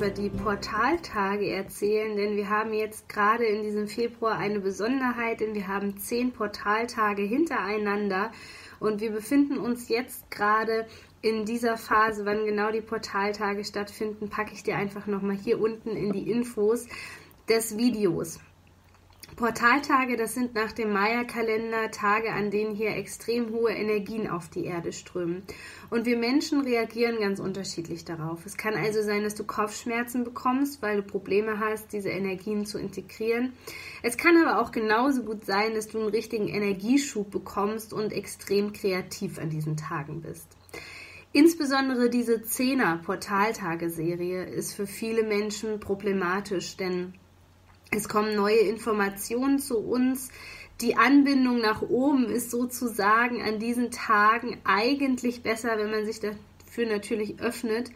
über die Portaltage erzählen, denn wir haben jetzt gerade in diesem Februar eine Besonderheit, denn wir haben zehn Portaltage hintereinander und wir befinden uns jetzt gerade in dieser Phase, wann genau die Portaltage stattfinden, packe ich dir einfach nochmal hier unten in die Infos des Videos. Portaltage, das sind nach dem Maya-Kalender Tage, an denen hier extrem hohe Energien auf die Erde strömen. Und wir Menschen reagieren ganz unterschiedlich darauf. Es kann also sein, dass du Kopfschmerzen bekommst, weil du Probleme hast, diese Energien zu integrieren. Es kann aber auch genauso gut sein, dass du einen richtigen Energieschub bekommst und extrem kreativ an diesen Tagen bist. Insbesondere diese Zehner-Portaltage-Serie ist für viele Menschen problematisch, denn es kommen neue Informationen zu uns. Die Anbindung nach oben ist sozusagen an diesen Tagen eigentlich besser, wenn man sich dafür natürlich öffnet.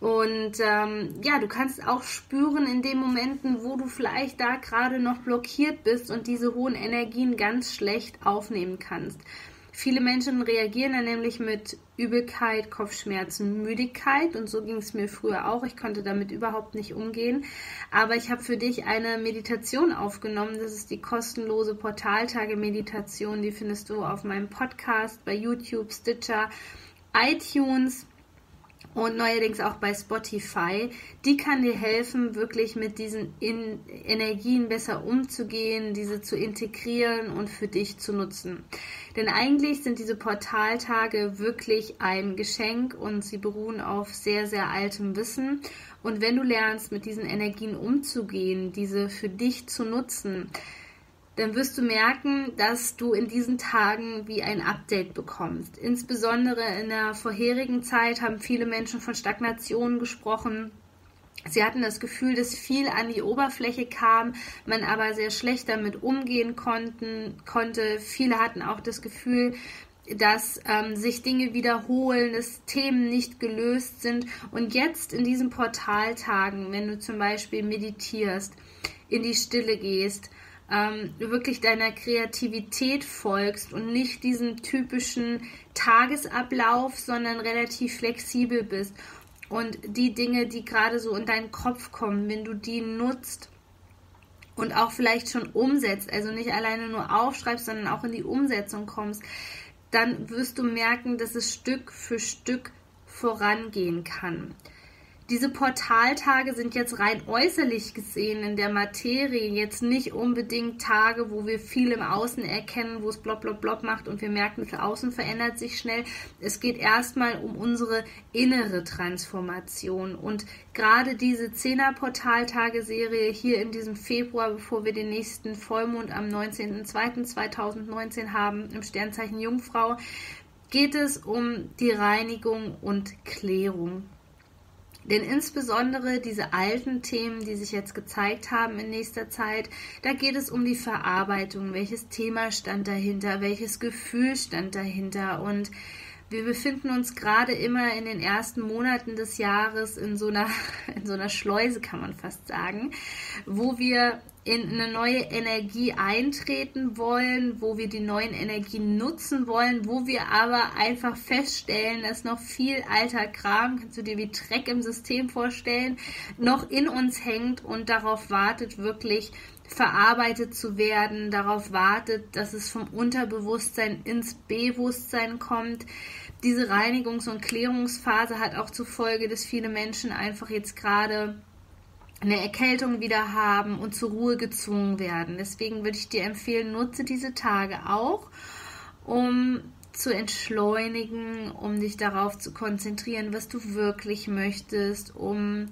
Und ähm, ja, du kannst auch spüren in den Momenten, wo du vielleicht da gerade noch blockiert bist und diese hohen Energien ganz schlecht aufnehmen kannst. Viele Menschen reagieren dann nämlich mit Übelkeit, Kopfschmerzen, Müdigkeit und so ging es mir früher auch. Ich konnte damit überhaupt nicht umgehen. Aber ich habe für dich eine Meditation aufgenommen. Das ist die kostenlose Portaltage-Meditation. Die findest du auf meinem Podcast, bei YouTube, Stitcher, iTunes und neuerdings auch bei Spotify. Die kann dir helfen, wirklich mit diesen In Energien besser umzugehen, diese zu integrieren und für dich zu nutzen. Denn eigentlich sind diese Portaltage wirklich ein Geschenk und sie beruhen auf sehr, sehr altem Wissen. Und wenn du lernst, mit diesen Energien umzugehen, diese für dich zu nutzen, dann wirst du merken, dass du in diesen Tagen wie ein Update bekommst. Insbesondere in der vorherigen Zeit haben viele Menschen von Stagnation gesprochen. Sie hatten das Gefühl, dass viel an die Oberfläche kam, man aber sehr schlecht damit umgehen konnten, konnte. Viele hatten auch das Gefühl, dass ähm, sich Dinge wiederholen, dass Themen nicht gelöst sind. Und jetzt in diesen Portaltagen, wenn du zum Beispiel meditierst, in die Stille gehst, ähm, wirklich deiner Kreativität folgst und nicht diesem typischen Tagesablauf, sondern relativ flexibel bist. Und die Dinge, die gerade so in deinen Kopf kommen, wenn du die nutzt und auch vielleicht schon umsetzt, also nicht alleine nur aufschreibst, sondern auch in die Umsetzung kommst, dann wirst du merken, dass es Stück für Stück vorangehen kann. Diese Portaltage sind jetzt rein äußerlich gesehen in der Materie jetzt nicht unbedingt Tage, wo wir viel im Außen erkennen, wo es blopp, blopp, blopp macht und wir merken, das Außen verändert sich schnell. Es geht erstmal um unsere innere Transformation und gerade diese Zehner-Portaltage-Serie hier in diesem Februar, bevor wir den nächsten Vollmond am 19.02.2019 haben im Sternzeichen Jungfrau, geht es um die Reinigung und Klärung. Denn insbesondere diese alten Themen, die sich jetzt gezeigt haben in nächster Zeit, da geht es um die Verarbeitung. Welches Thema stand dahinter? Welches Gefühl stand dahinter? Und wir befinden uns gerade immer in den ersten Monaten des Jahres in so einer, in so einer Schleuse, kann man fast sagen, wo wir in eine neue Energie eintreten wollen, wo wir die neuen Energien nutzen wollen, wo wir aber einfach feststellen, dass noch viel alter Kram, kannst du dir wie Dreck im System vorstellen, noch in uns hängt und darauf wartet, wirklich verarbeitet zu werden, darauf wartet, dass es vom Unterbewusstsein ins Bewusstsein kommt. Diese Reinigungs- und Klärungsphase hat auch zur Folge, dass viele Menschen einfach jetzt gerade eine Erkältung wieder haben und zur Ruhe gezwungen werden. Deswegen würde ich dir empfehlen, nutze diese Tage auch, um zu entschleunigen, um dich darauf zu konzentrieren, was du wirklich möchtest, um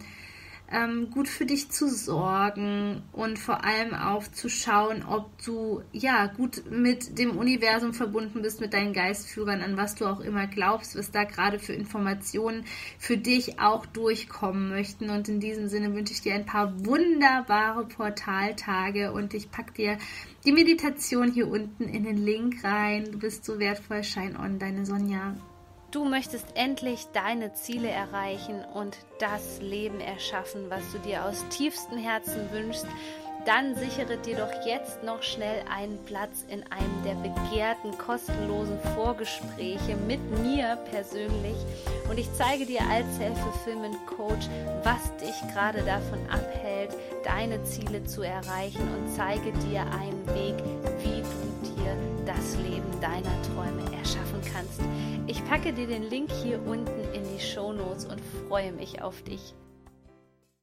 ähm, gut für dich zu sorgen und vor allem auch zu schauen, ob du ja gut mit dem Universum verbunden bist, mit deinen Geistführern, an was du auch immer glaubst, was da gerade für Informationen für dich auch durchkommen möchten. Und in diesem Sinne wünsche ich dir ein paar wunderbare Portaltage und ich packe dir die Meditation hier unten in den Link rein. Du bist so wertvoll, Shine On, deine Sonja. Du möchtest endlich deine Ziele erreichen und das Leben erschaffen, was du dir aus tiefstem Herzen wünschst, dann sichere dir doch jetzt noch schnell einen Platz in einem der begehrten kostenlosen Vorgespräche mit mir persönlich und ich zeige dir als Self-Fulfillment Coach, was dich gerade davon abhält, deine Ziele zu erreichen und zeige dir einen Weg, wie du dir das Leben deiner Träume erschaffen kannst. Ich packe dir den Link hier unten in die Show Notes und freue mich auf dich.